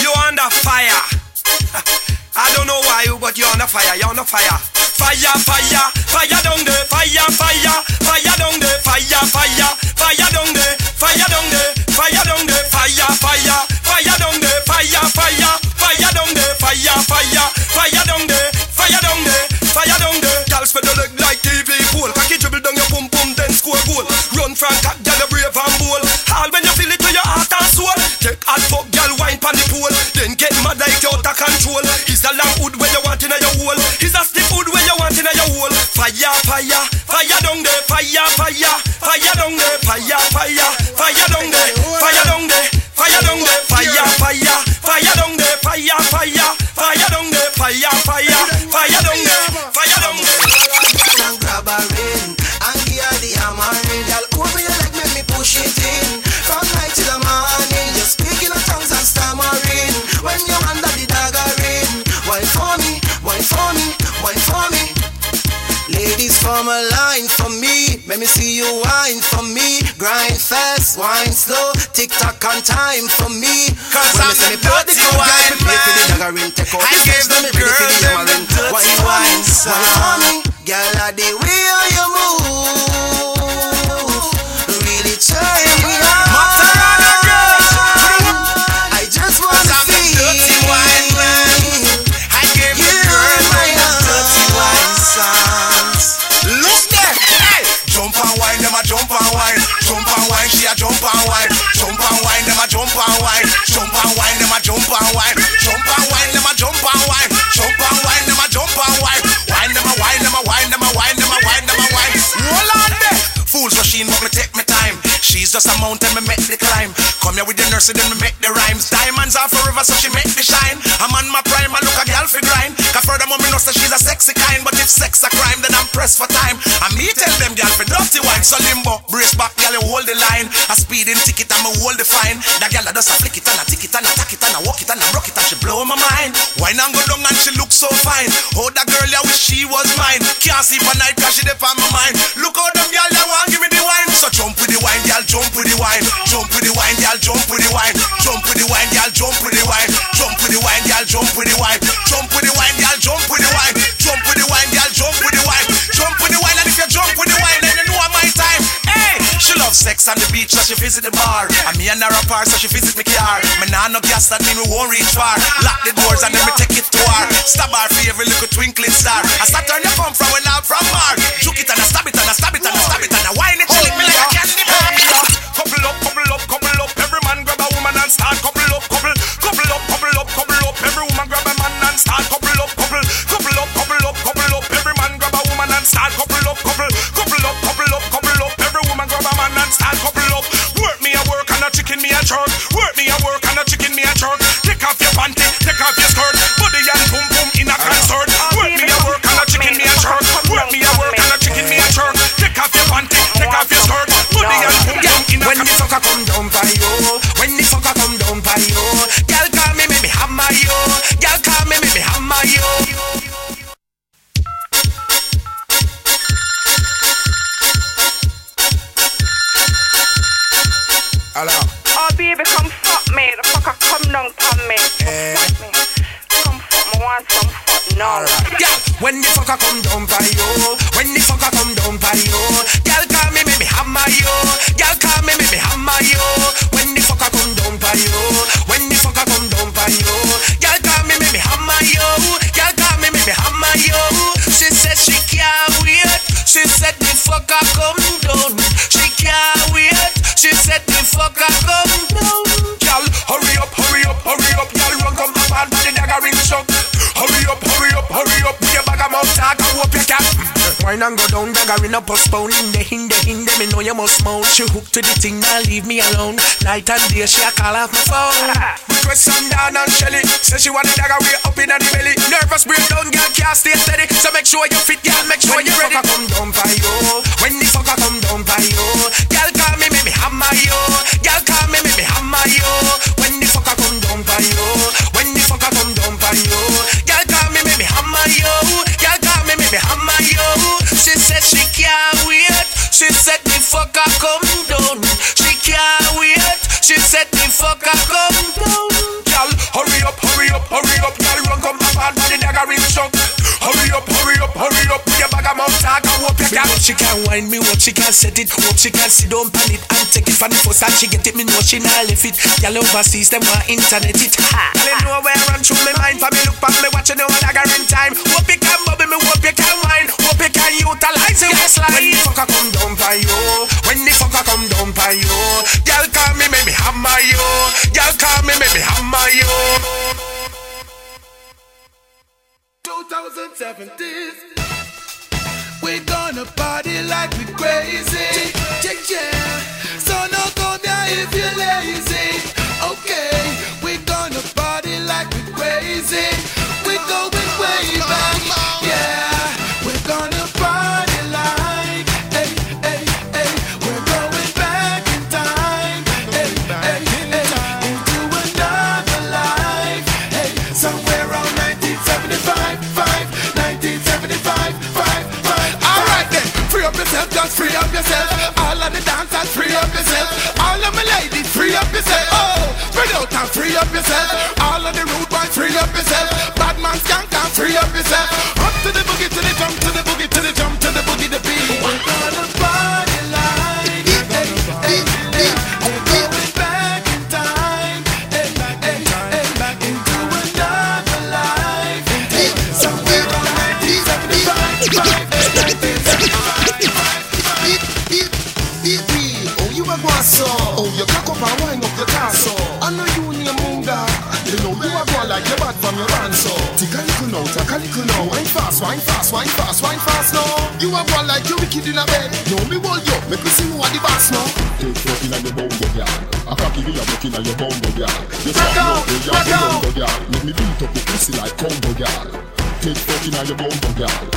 you're under fire. I don't know why, but you're under fire, you're under fire. Fire, fire, fire down there, fire, fire, fire down there, fire, fire, fire down there, fire down there, fire down there, fire, fire, fire down there, fire, fire, fire down there, fire, fire, fire down there, fire down there, fire down there. Girl spread your leg like TV pole, cocky dribble down your pum pum, then score goal. Run from cock, girl you brave and bold. All when you feel it to your heart and soul. Take hot fuck, girl wine pon the pole, then get mad like you out of control. Is a long hood where you want in your hole. Is a stiff hood where you want in your hole. Fire, fire, fire down there, fire, fire, fire down there, fire, fire, fire down there, fire down there, fire down there, fire, fire form a line for me. Let me see you wine for me. Grind fast, wine slow. Tick tock on time for me. Cause when I'm the me play the dirty wine me play the man. dagger ring. Take out I give steps, them me ready for girls the them dirty Wine me, wine wine for me. Girl, I the Wine and go down and she look so fine. Oh, that girl, I wish she was mine. Can't sleep at night cause she dip on my mind. Beach, so she visit the bar. And me and her apart, so she visit me car. Me nah no gas, that mean we won't reach far. Lock the doors and then me take it to her. Stab her for every little twinkling star. I start turn you come from when I'm from Mar. Juke it and I stab it and I stab it and I stab it and I wine it, when the fucker come down, dagger in a postpone In the in the in the me know you must moan She hooked to the thing, now leave me alone. Night and day, she a call off my phone. Request some down and Shelly. Say she want the dagger way up in the belly. Nervous breakdown, girl, can't stay steady. So make sure you fit, girl, make sure When you the fucker come down by you When the fucker come down by you Girl call me, make me hammer you. Girl call me, make me hammer you She said the fucker come down. She can't wait. She said the fucker come down. Girl, hurry up, hurry up, hurry up, girl, run come up and the dagger ring shot. Me hope she can wine, me hope she can set it. Hope she can sit down pan it and take it from the first and she get it. Me know she not left it. Y'all overseas them want internet it. Ha! They know where run through me mind for me look back me watching the one I in time. Hope you can bubble me, hope you can wine, hope you can utilize it. Yes, like when the fucker come down by you, when the fucker come down by you, y'all call me, maybe hammer you, y'all call me, maybe hammer you. 2017. We're gonna party like we crazy. Yeah, yeah. So no come here if you're lazy. And free up yourself. All of the rude Take fuck inna your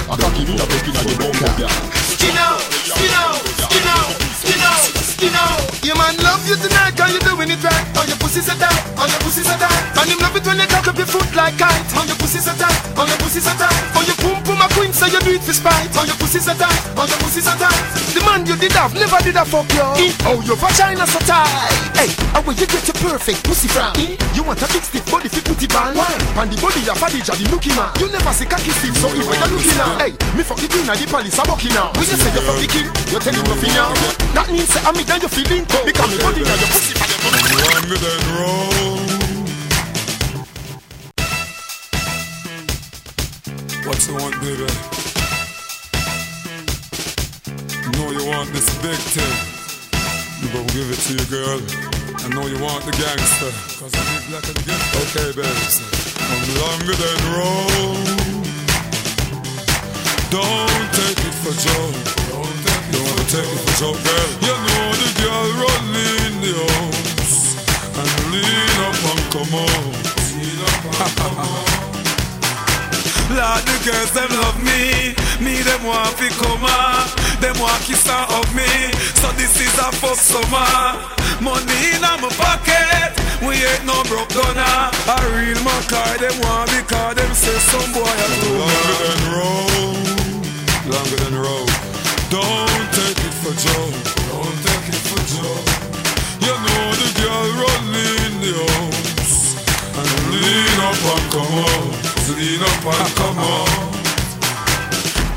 man you did have, never did a fuck you. Oh, your vagina so tight. Hey, how will you get your perfect pussy from? You want a big stiff body fi put it on? Why? And the body of a DJ, the looking man. You never see cocky stiff, so if you're looking now. Hey, me fuck the queen and the palace a walking now. When you say you fuck the king, you tell him nothing now. That means say I'm me then you feeling cold. Because me body and your pussy for your body. Longer than roll. What you want, baby? Know you want this big thing. You gonna give it to your girl. I know you want the gangster. Cause I'm big black and the gangster. Okay, baby. I'm longer than roll. Don't take it for Joe. Don't wanna take it for Joe, girl. You know the girl rolling the house and lean up and come out. Lean up and come out. Lord, the girls them love me. Me them want fi come up. Them want kiss and hug me. So this is a fuck summer. Money in my pocket. We ain't no broke donor. A real man car them want because them say some boy a Longer than roll. Longer than roll. Don't take it for Joe. Don't take it for Joe. You know the girl rolling the house and lean up and come out. Lean up and come out.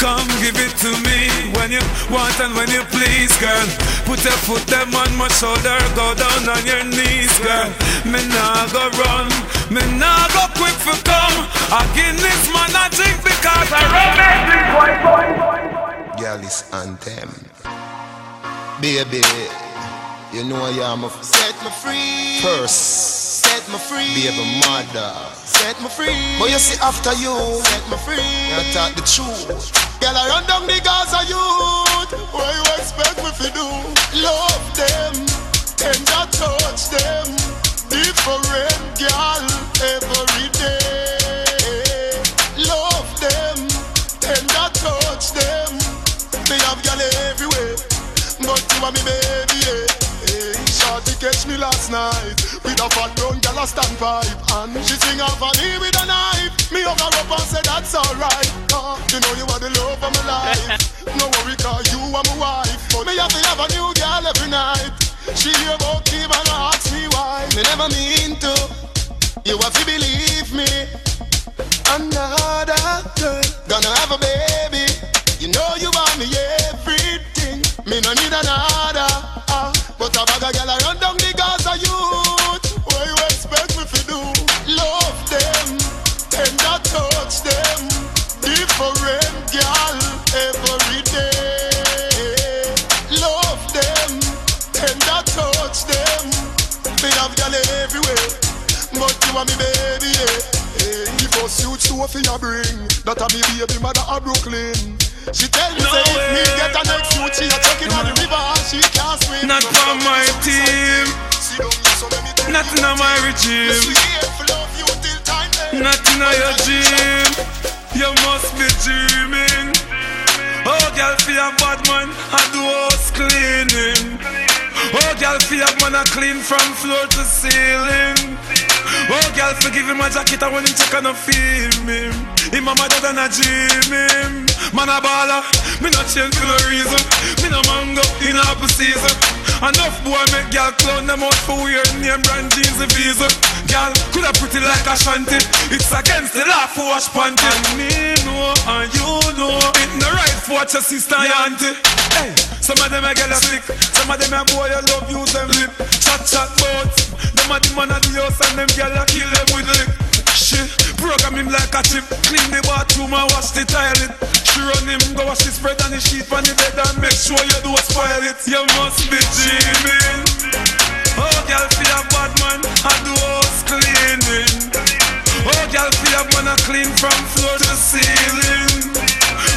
Come give it to me when you want and when you please, girl. Put your foot them on my shoulder, go down on your knees, girl. Me nah go run, me nah go quick for come. I Guinness man I drink because I run every boy, boy, boy. Girl is anthem. Baby, you know I am a set me free. First, set me free. Baby mother, set me free. But you see after you, set me free. You talk the truth. Girl, I run down the Gaza youth. What you expect me to do? Love them, tender touch them. Different girl every day. Love them, tender touch them. Me have girl everywhere, but you are me baby. Yeah party catch me last night. With a fat brown girl a standpipe And she sing off on me with a knife. Me over up and say that's alright. You know you are the love of my life. No worry cause you are my wife. But me have to have a new girl every night. She hear about Kim and ask me why. Me never mean to. You have to believe me. Another girl Gonna have a baby. You know you are me everything. Me no need another. Uh, But a bag a girl you are me baby, yeah. Hey, the first suit Sophie a bring, that a me baby mother a Brooklyn. She tell me No say if me get a next suit, she a chucking on the river and she can't swim. Not from my team. Nothing on my regime. Nothing on your dream. You must be dreaming. Oh, girl, for your bad man, I do house cleaning. Oh, girl, for your man, I clean from floor to ceiling. Oh, girl, forgive him my jacket, I want him check and I feel him. Him a mother than a dream him. Man a baller, me not change for no reason. Me no mango in apple season. Enough boy make girl clown them out for weird name brand jeans and visa. Girl coulda pretty like a shanty. It's against the law for wash panty. And me know and you know it no right for watch your sister and auntie. Hey, some of them a get a sick, some of them a boy I love use them lip. Chat chat bout. Them a the man of the house and them girl a kill them with lick. Shit, program him like a chip. Clean the bathroom and wash the toilet. She run him, go wash the spread and the sheet on the bed and make sure you do a spoil it. You must be dreaming. Oh, girl, feel a bad man, I do house cleaning. Oh, girl, feel a man, I clean from floor to ceiling.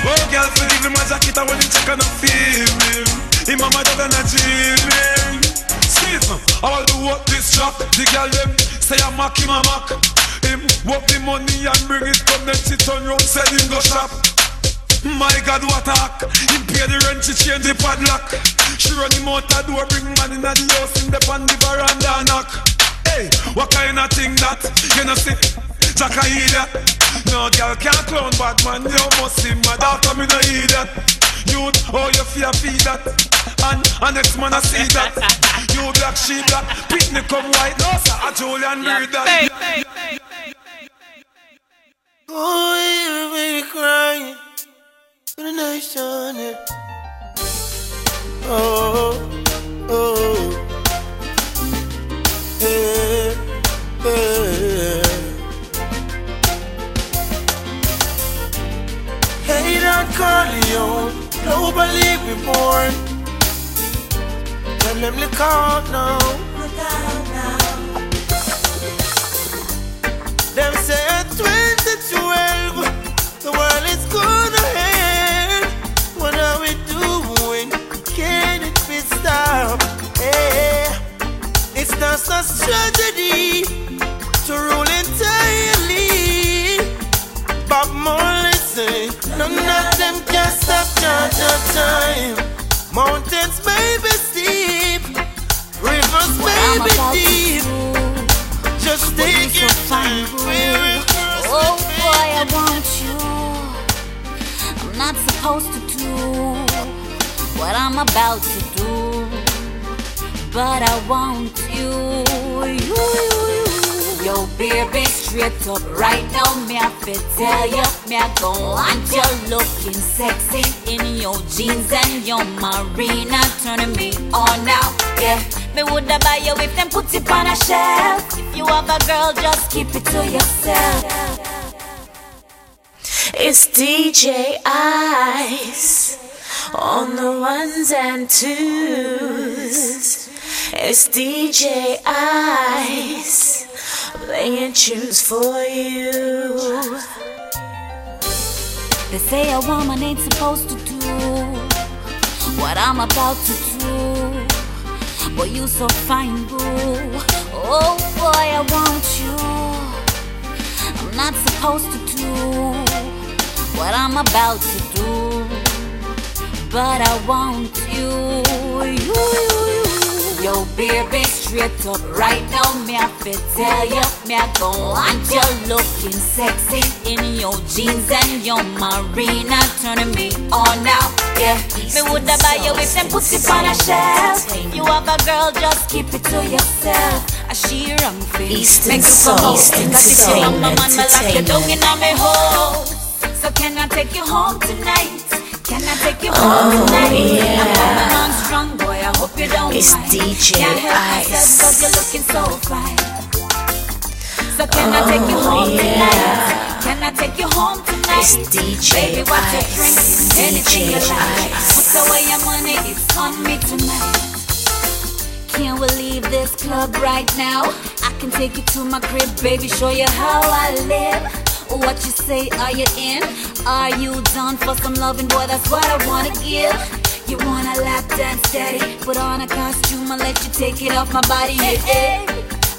Oh, girl, feel give him a jacket, I want him check and I feel him. A mother than a dreaming. Excuse I will do what this track. The girl them say I mock him, I mock him. Work the money and bring it come then she turn round, sell him go shop. My God, what a hack. Him pay the rent, she change the padlock. She run him out the door, bring man in the house In the pan the veranda knock. Hey, what kind of thing that? You know see, Jack I hear that. No girl can't clown bad man You must see my daughter, me no hear that. Youth, oh you fear feed that. And, and next man I see that. You black, she black Pitney come white, no sir A Julian breed that Oh, you baby crying for the nation. yeah. Oh, oh, hey, hey. Globally. Tell them now. Them say at 2012 the world is gonna stopped? Hey, eh, eh. it's just a tragedy to rule entirely. Bob Marley say none of them can stop of time. Mountains may be steep, rivers may be deep. Just take your time. Oh boy, I want you. I'm not supposed to do what I'm about to do, but I want you. You, you, you. Yo, baby, straight up right now, me I fit tell you, me I go want you looking sexy in your jeans and your marina, turning me on now. Yeah, me woulda buy you if them put it on a shelf. If you have a girl, just keep it to yourself. It's DJ Ice on the ones and twos. It's DJ Ice playing tunes for you. They say a woman ain't supposed to do what I'm about to do. But you so fine, boo. Oh boy, I want you. I'm not supposed to do what I'm about to do. But I want you. You, you, Yo, baby, straight up right now, me I fit tell you, me I go want you looking sexy in your jeans and your marina, turning me on now. Yeah, me woulda buy you if them put it on a shelf. You have a girl, just keep it to yourself. A she ram face, Eastern make you Soul, come out. Eastern Cause if you Soul love my man, me lock you down in Entertainment. my home. So can I take you home tonight? Can I take you home Oh, tonight? yeah. I'm on strong, boy. I hope you don't It's mind. DJ Can't help myself Ice. 'cause you're looking so fine. So can I take you Oh, home yeah. tonight? Can I take you home tonight? It's DJ Baby, what you Ice. drink? Anything you DJ like. Ice. Put away your money, it's on me tonight. can we leave this club right now? I can take you to my crib, baby, show you how I live. What you say, are you in? Are you down for some loving, boy? That's what I wanna give. You wanna lap dance, daddy? Put on a costume, I'll let you take it off my body, yeah.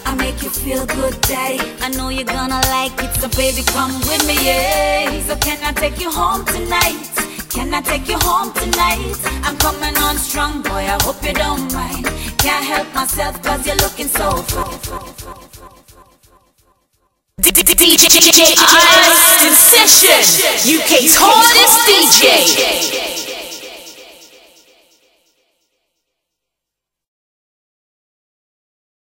I make you feel good, daddy. I know you're gonna like it, so baby, come with me, yeah. So can I take you home tonight? Can I take you home tonight? I'm coming on strong, boy, I hope you don't mind. Can't help myself, cause you're looking so fine. DJ session, UK's hardest DJ.